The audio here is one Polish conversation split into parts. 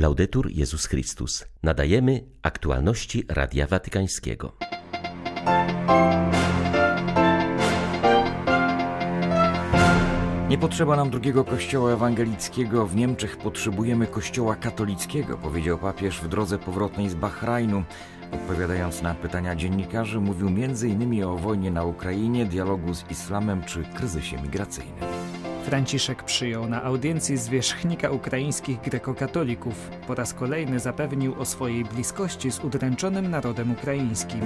Laudetur Jezus Chrystus. Nadajemy aktualności Radia Watykańskiego. Nie potrzeba nam drugiego kościoła ewangelickiego. W Niemczech potrzebujemy kościoła katolickiego, powiedział papież w drodze powrotnej z Bahrajnu. Odpowiadając na pytania dziennikarzy, mówił m.in. o wojnie na Ukrainie, dialogu z islamem czy kryzysie migracyjnym. Franciszek przyjął na audiencji zwierzchnika ukraińskich grekokatolików. Po raz kolejny zapewnił o swojej bliskości z udręczonym narodem ukraińskim.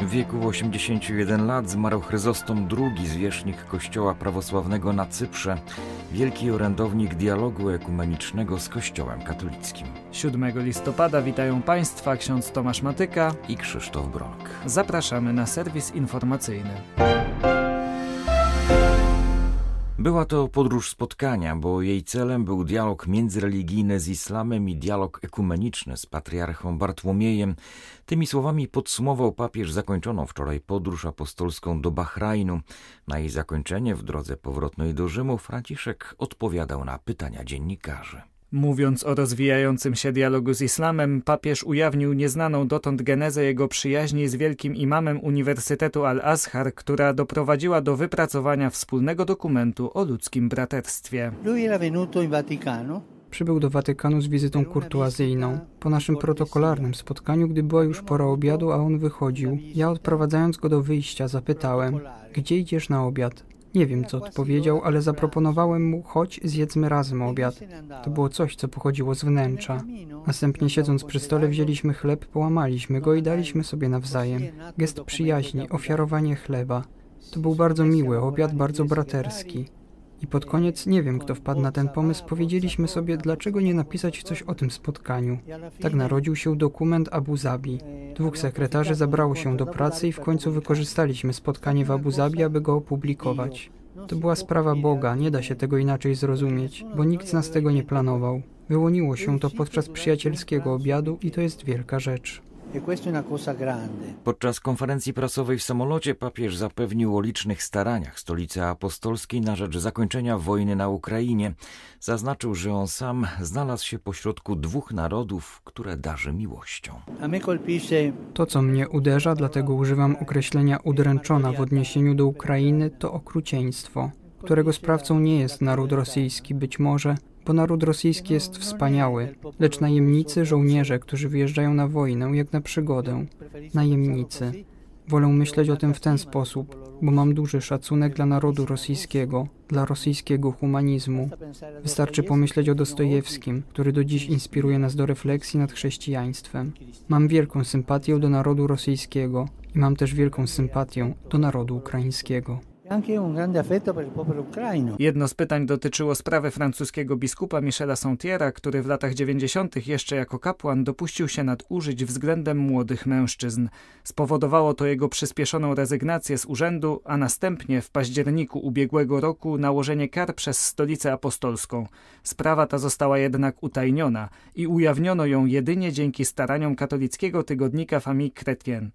W wieku 81 lat zmarł Chryzostom II, zwierzchnik Kościoła Prawosławnego na Cyprze, wielki orędownik dialogu ekumenicznego z Kościołem katolickim. 7 listopada witają Państwa ksiądz Tomasz Matyka i Krzysztof Bronk. Zapraszamy na serwis informacyjny. Była to podróż spotkania, bo jej celem był dialog międzyreligijny z islamem i dialog ekumeniczny z patriarchą Bartłomiejem. Tymi słowami podsumował papież zakończoną wczoraj podróż apostolską do Bahrajnu. Na jej zakończenie w drodze powrotnej do Rzymu Franciszek odpowiadał na pytania dziennikarzy. Mówiąc o rozwijającym się dialogu z islamem, papież ujawnił nieznaną dotąd genezę jego przyjaźni z wielkim imamem Uniwersytetu Al-Azhar, która doprowadziła do wypracowania wspólnego dokumentu o ludzkim braterstwie. Przybył do Watykanu z wizytą kurtuazyjną. Po naszym protokolarnym spotkaniu, gdy była już pora obiadu, a on wychodził, ja odprowadzając go do wyjścia zapytałem, gdzie idziesz na obiad? Nie wiem, co odpowiedział, ale zaproponowałem mu, chodź, zjedzmy razem obiad. To było coś, co pochodziło z wnętrza. Następnie siedząc przy stole wzięliśmy chleb, połamaliśmy go i daliśmy sobie nawzajem. Gest przyjaźni, ofiarowanie chleba. To był bardzo miły obiad, bardzo braterski. I pod koniec, nie wiem kto wpadł na ten pomysł, powiedzieliśmy sobie, dlaczego nie napisać coś o tym spotkaniu. Tak narodził się dokument Abu Zabi. Dwóch sekretarzy zabrało się do pracy i w końcu wykorzystaliśmy spotkanie w Abu Zabi, aby go opublikować. To była sprawa Boga, nie da się tego inaczej zrozumieć, bo nikt z nas tego nie planował. Wyłoniło się to podczas przyjacielskiego obiadu i to jest wielka rzecz. Podczas konferencji prasowej w samolocie papież zapewnił o licznych staraniach stolicy apostolskiej na rzecz zakończenia wojny na Ukrainie. Zaznaczył, że on sam znalazł się pośrodku dwóch narodów, które darzy miłością. To, co mnie uderza, dlatego używam określenia udręczona w odniesieniu do Ukrainy, to okrucieństwo, którego sprawcą nie jest naród rosyjski, być może, bo naród rosyjski jest wspaniały, lecz najemnicy, żołnierze, którzy wyjeżdżają na wojnę, jak na przygodę, najemnicy. Wolę myśleć o tym w ten sposób, bo mam duży szacunek dla narodu rosyjskiego, dla rosyjskiego humanizmu. Wystarczy pomyśleć o Dostojewskim, który do dziś inspiruje nas do refleksji nad chrześcijaństwem. Mam wielką sympatię do narodu rosyjskiego i mam też wielką sympatię do narodu ukraińskiego. Jedno z pytań dotyczyło sprawy francuskiego biskupa Michela Sautiera, który w latach 90. jeszcze jako kapłan dopuścił się nadużyć względem młodych mężczyzn. Spowodowało to jego przyspieszoną rezygnację z urzędu, a następnie w październiku ubiegłego roku nałożenie kar przez stolicę apostolską. Sprawa ta została jednak utajniona i ujawniono ją jedynie dzięki staraniom katolickiego tygodnika Famille Chrétienne.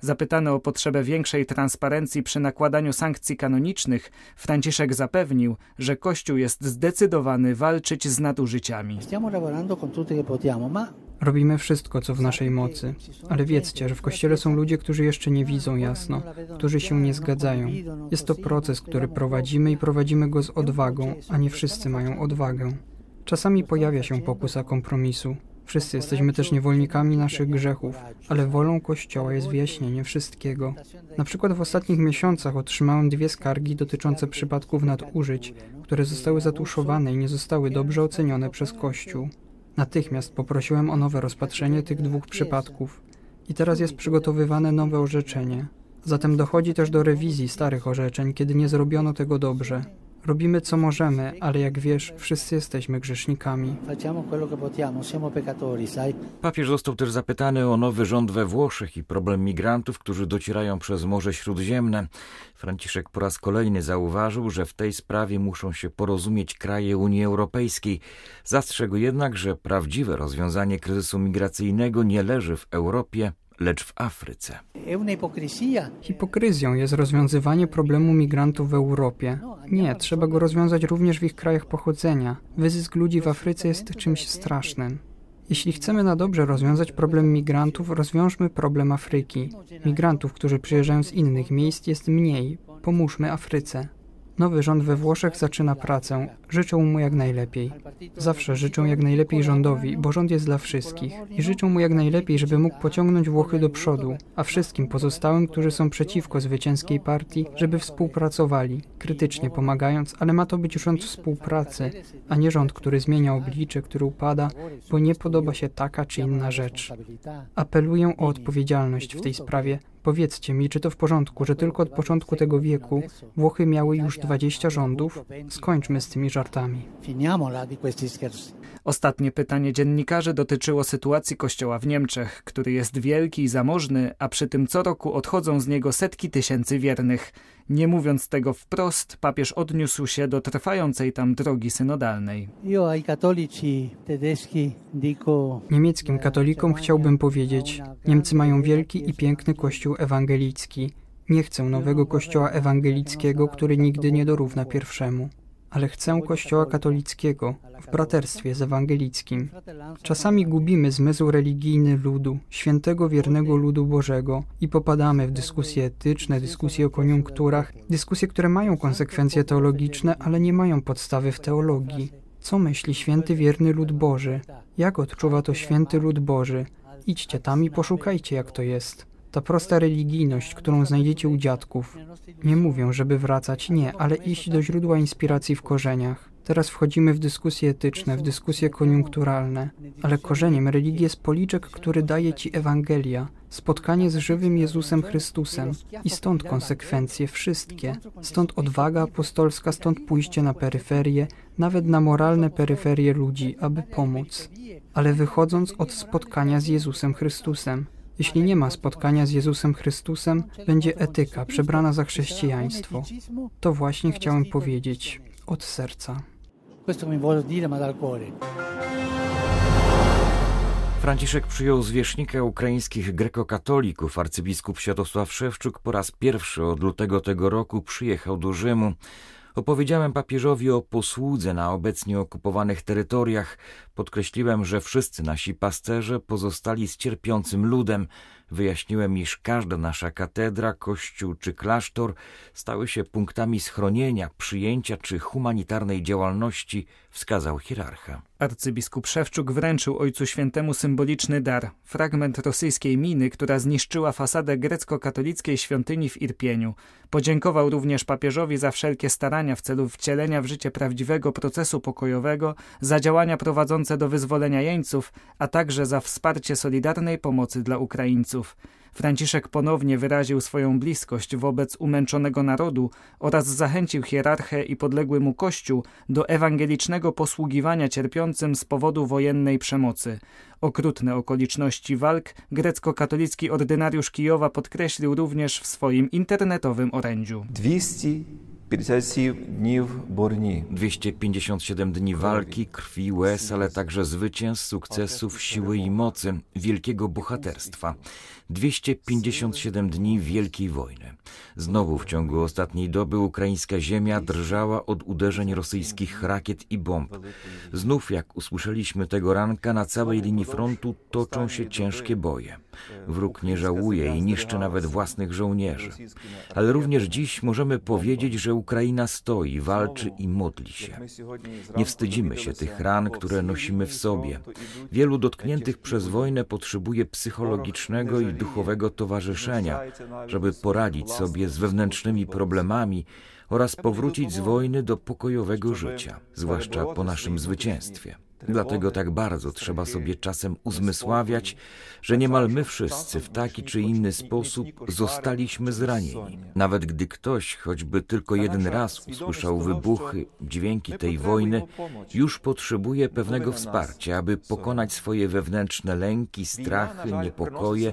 Zapytany o potrzebę większej transparencji przy nakładaniu sankcji kanonicznych, Franciszek zapewnił, że Kościół jest zdecydowany walczyć z nadużyciami. Robimy wszystko, co w naszej mocy, ale wiedzcie, że w Kościele są ludzie, którzy jeszcze nie widzą jasno, którzy się nie zgadzają. Jest to proces, który prowadzimy i prowadzimy go z odwagą, a nie wszyscy mają odwagę. Czasami pojawia się pokusa kompromisu, Wszyscy jesteśmy też niewolnikami naszych grzechów, ale wolą Kościoła jest wyjaśnienie wszystkiego. Na przykład w ostatnich miesiącach otrzymałem dwie skargi dotyczące przypadków nadużyć, które zostały zatuszowane i nie zostały dobrze ocenione przez Kościół. Natychmiast poprosiłem o nowe rozpatrzenie tych dwóch przypadków. I teraz jest przygotowywane nowe orzeczenie. Zatem dochodzi też do rewizji starych orzeczeń, kiedy nie zrobiono tego dobrze. Robimy co możemy, ale jak wiesz, wszyscy jesteśmy grzesznikami. Papież został też zapytany o nowy rząd we Włoszech i problem migrantów, którzy docierają przez Morze Śródziemne. Franciszek po raz kolejny zauważył, że w tej sprawie muszą się porozumieć kraje Unii Europejskiej. Zastrzegł jednak, że prawdziwe rozwiązanie kryzysu migracyjnego nie leży w Europie, lecz w Afryce. Hipokryzją jest rozwiązywanie problemu migrantów w Europie. Nie, trzeba go rozwiązać również w ich krajach pochodzenia. Wyzysk ludzi w Afryce jest czymś strasznym. Jeśli chcemy na dobrze rozwiązać problem migrantów, rozwiążmy problem Afryki. Migrantów, którzy przyjeżdżają z innych miejsc, jest mniej. Pomóżmy Afryce. Nowy rząd we Włoszech zaczyna pracę. Życzę mu jak najlepiej. Zawsze życzę jak najlepiej rządowi, bo rząd jest dla wszystkich. I życzę mu jak najlepiej, żeby mógł pociągnąć Włochy do przodu, a wszystkim pozostałym, którzy są przeciwko zwycięskiej partii, żeby współpracowali, krytycznie pomagając, ale ma to być rząd współpracy, a nie rząd, który zmienia oblicze, który upada, bo nie podoba się taka czy inna rzecz. Apeluję o odpowiedzialność w tej sprawie, Powiedzcie mi, czy to w porządku, że tylko od początku tego wieku Włochy miały już 20 rządów? Skończmy z tymi żartami. Ostatnie pytanie dziennikarzy dotyczyło sytuacji kościoła w Niemczech, który jest wielki i zamożny, a przy tym co roku odchodzą z niego setki tysięcy wiernych. Nie mówiąc tego wprost, papież odniósł się do trwającej tam drogi synodalnej. Niemieckim katolikom chciałbym powiedzieć: Niemcy mają wielki i piękny kościół ewangelicki. Nie chcę nowego kościoła ewangelickiego, który nigdy nie dorówna pierwszemu ale chcę Kościoła katolickiego w braterstwie z ewangelickim. Czasami gubimy zmysł religijny ludu, świętego wiernego ludu Bożego i popadamy w dyskusje etyczne, dyskusje o koniunkturach, dyskusje, które mają konsekwencje teologiczne, ale nie mają podstawy w teologii. Co myśli święty wierny lud Boży? Jak odczuwa to święty lud Boży? Idźcie tam i poszukajcie, jak to jest. Ta prosta religijność, którą znajdziecie u dziadków. Nie mówią, żeby wracać, nie, ale iść do źródła inspiracji w korzeniach. Teraz wchodzimy w dyskusje etyczne, w dyskusje koniunkturalne, ale korzeniem religii jest policzek, który daje ci Ewangelia, spotkanie z żywym Jezusem Chrystusem i stąd konsekwencje wszystkie. Stąd odwaga apostolska, stąd pójście na peryferię, nawet na moralne peryferie ludzi, aby pomóc, ale wychodząc od spotkania z Jezusem Chrystusem. Jeśli nie ma spotkania z Jezusem Chrystusem, będzie etyka przebrana za chrześcijaństwo. To właśnie chciałem powiedzieć od serca. Franciszek przyjął zwierzchnika ukraińskich grekokatolików. Arcybiskup Światosław Szewczuk po raz pierwszy od lutego tego roku przyjechał do Rzymu. Opowiedziałem papieżowi o posłudze na obecnie okupowanych terytoriach. Podkreśliłem, że wszyscy nasi pasterze pozostali z cierpiącym ludem, Wyjaśniłem, iż każda nasza katedra, kościół czy klasztor stały się punktami schronienia, przyjęcia czy humanitarnej działalności, wskazał hierarcha. Arcybiskup Szewczuk wręczył Ojcu Świętemu symboliczny dar, fragment rosyjskiej miny, która zniszczyła fasadę grecko-katolickiej świątyni w Irpieniu. Podziękował również papieżowi za wszelkie starania w celu wcielenia w życie prawdziwego procesu pokojowego, za działania prowadzące do wyzwolenia jeńców, a także za wsparcie solidarnej pomocy dla Ukraińców. Franciszek ponownie wyraził swoją bliskość wobec umęczonego narodu oraz zachęcił hierarchę i podległy mu Kościół do ewangelicznego posługiwania cierpiącym z powodu wojennej przemocy. Okrutne okoliczności walk grecko-katolicki ordynariusz Kijowa podkreślił również w swoim internetowym orędziu. 200 257 dni walki, krwi, łez, ale także zwycięstw, sukcesów, siły i mocy, wielkiego bohaterstwa. 257 dni wielkiej wojny. Znowu w ciągu ostatniej doby ukraińska ziemia drżała od uderzeń rosyjskich rakiet i bomb. Znów, jak usłyszeliśmy tego ranka, na całej linii frontu toczą się ciężkie boje. Wróg nie żałuje i niszczy nawet własnych żołnierzy. Ale również dziś możemy powiedzieć, że Ukraina stoi, walczy i modli się. Nie wstydzimy się tych ran, które nosimy w sobie. Wielu dotkniętych przez wojnę potrzebuje psychologicznego i duchowego towarzyszenia, żeby poradzić sobie z wewnętrznymi problemami oraz powrócić z wojny do pokojowego życia, zwłaszcza po naszym zwycięstwie. Dlatego tak bardzo trzeba sobie czasem uzmysławiać, że niemal my wszyscy w taki czy inny sposób zostaliśmy zranieni. Nawet gdy ktoś choćby tylko jeden raz usłyszał wybuchy, dźwięki tej wojny, już potrzebuje pewnego wsparcia, aby pokonać swoje wewnętrzne lęki, strachy, niepokoje,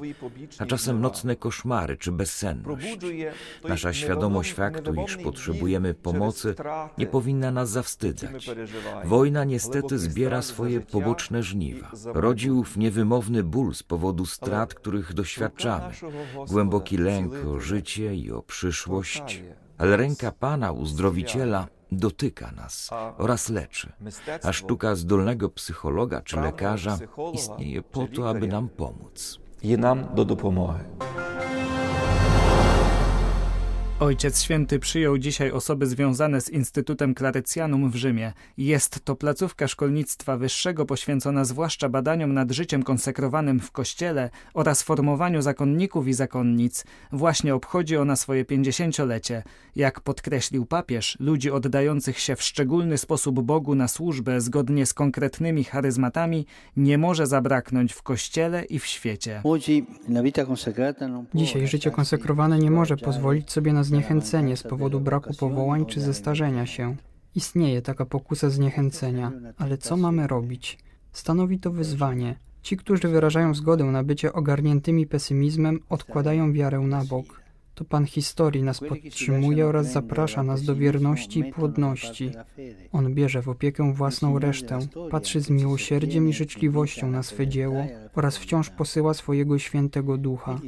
a czasem nocne koszmary czy bezsenność. Nasza świadomość faktu, iż potrzebujemy pomocy, nie powinna nas zawstydzać. Wojna niestety zbiera zbiera swoje poboczne żniwa. Rodził w niewymowny ból z powodu strat, których doświadczamy, głęboki lęk o życie i o przyszłość, ale ręka Pana, uzdrowiciela, dotyka nas oraz leczy. A sztuka zdolnego psychologa czy lekarza istnieje po to, aby nam pomóc. Je nam do dopomocy. Ojciec Święty przyjął dzisiaj osoby związane z Instytutem Clarecjanum w Rzymie. Jest to placówka szkolnictwa wyższego poświęcona zwłaszcza badaniom nad życiem konsekrowanym w Kościele oraz formowaniu zakonników i zakonnic. Właśnie obchodzi ona swoje pięćdziesięciolecie. Jak podkreślił papież, ludzi oddających się w szczególny sposób Bogu na służbę zgodnie z konkretnymi charyzmatami nie może zabraknąć w Kościele i w świecie. Dzisiaj życie konsekrowane nie może pozwolić sobie na zniechęcenie z powodu braku powołań czy zestarzenia się. Istnieje taka pokusa zniechęcenia, ale co mamy robić? Stanowi to wyzwanie. Ci, którzy wyrażają zgodę na bycie ogarniętymi pesymizmem, odkładają wiarę na bok. To Pan historii nas podtrzymuje oraz zaprasza nas do wierności i płodności. On bierze w opiekę własną resztę, patrzy z miłosierdziem i życzliwością na swe dzieło oraz wciąż posyła swojego świętego ducha.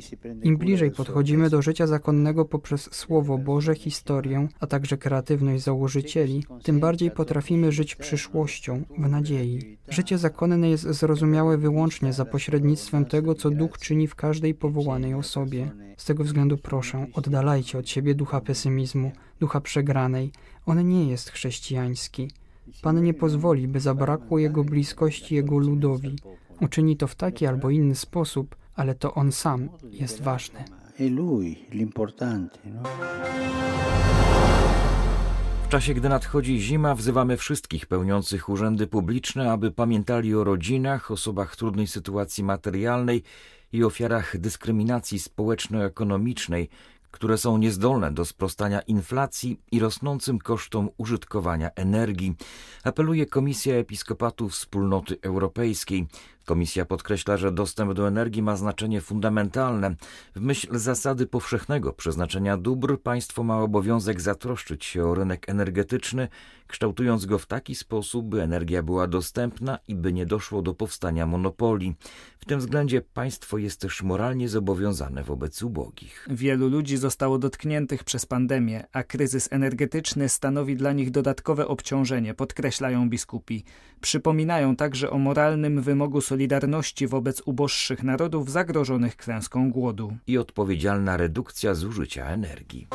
Im bliżej podchodzimy do życia zakonnego poprzez Słowo Boże, historię, a także kreatywność założycieli, tym bardziej potrafimy żyć przyszłością, w nadziei. Życie zakonne jest zrozumiałe wyłącznie za pośrednictwem tego, co Duch czyni w każdej powołanej osobie. Z tego względu proszę, oddalajcie od siebie ducha pesymizmu, ducha przegranej. On nie jest chrześcijański. Pan nie pozwoli, by zabrakło Jego bliskości Jego ludowi. Uczyni to w taki albo inny sposób, ale to On sam jest ważny. No? W czasie, gdy nadchodzi zima, wzywamy wszystkich pełniących urzędy publiczne, aby pamiętali o rodzinach, osobach w trudnej sytuacji materialnej i ofiarach dyskryminacji społeczno-ekonomicznej, które są niezdolne do sprostania inflacji i rosnącym kosztom użytkowania energii, apeluje Komisja Episkopatu Wspólnoty Europejskiej. Komisja podkreśla, że dostęp do energii ma znaczenie fundamentalne. W myśl zasady powszechnego przeznaczenia dóbr państwo ma obowiązek zatroszczyć się o rynek energetyczny, kształtując go w taki sposób, by energia była dostępna i by nie doszło do powstania monopolii. W tym względzie państwo jest też moralnie zobowiązane wobec ubogich. Wielu ludzi zostało dotkniętych przez pandemię, a kryzys energetyczny stanowi dla nich dodatkowe obciążenie, podkreślają biskupi. Przypominają także o moralnym wymogu solidarności wobec uboższych narodów zagrożonych klęską głodu. I odpowiedzialna redukcja zużycia energii.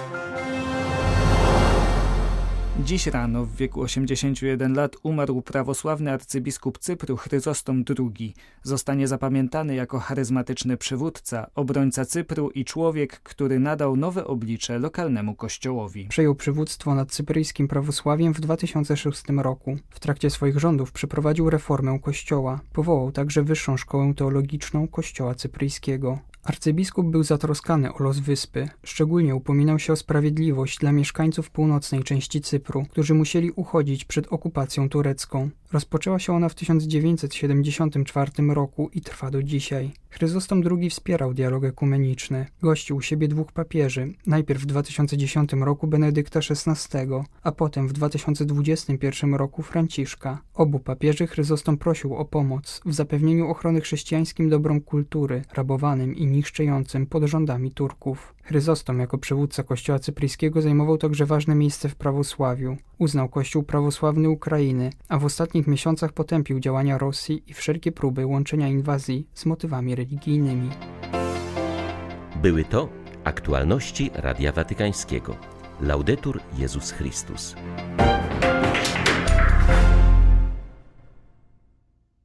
Dziś rano, w wieku 81 lat, umarł prawosławny arcybiskup Cypru Chryzostom II. Zostanie zapamiętany jako charyzmatyczny przywódca, obrońca Cypru i człowiek, który nadał nowe oblicze lokalnemu kościołowi. Przejął przywództwo nad cypryjskim prawosławiem w 2006 roku. W trakcie swoich rządów przeprowadził reformę kościoła. Powołał także Wyższą Szkołę Teologiczną Kościoła Cypryjskiego. Arcybiskup był zatroskany o los wyspy. Szczególnie upominał się o sprawiedliwość dla mieszkańców północnej części Cypru, którzy musieli uchodzić przed okupacją turecką. Rozpoczęła się ona w 1974 roku i trwa do dzisiaj. Chryzostom II wspierał dialog ekumeniczny. Gościł u siebie dwóch papieży, najpierw w 2010 roku Benedykta XVI, a potem w 2021 roku Franciszka. Obu papieży Chryzostom prosił o pomoc w zapewnieniu ochrony chrześcijańskim dobrom kultury, rabowanym i niszczyjącym pod rządami Turków. Chryzostom jako przywódca kościoła cypryjskiego zajmował także ważne miejsce w prawosławiu. Uznał kościół prawosławny Ukrainy, a w ostatnich miesiącach potępił działania Rosji i wszelkie próby łączenia inwazji z motywami religijnymi. Były to aktualności Radia Watykańskiego. Laudetur Jezus Chrystus.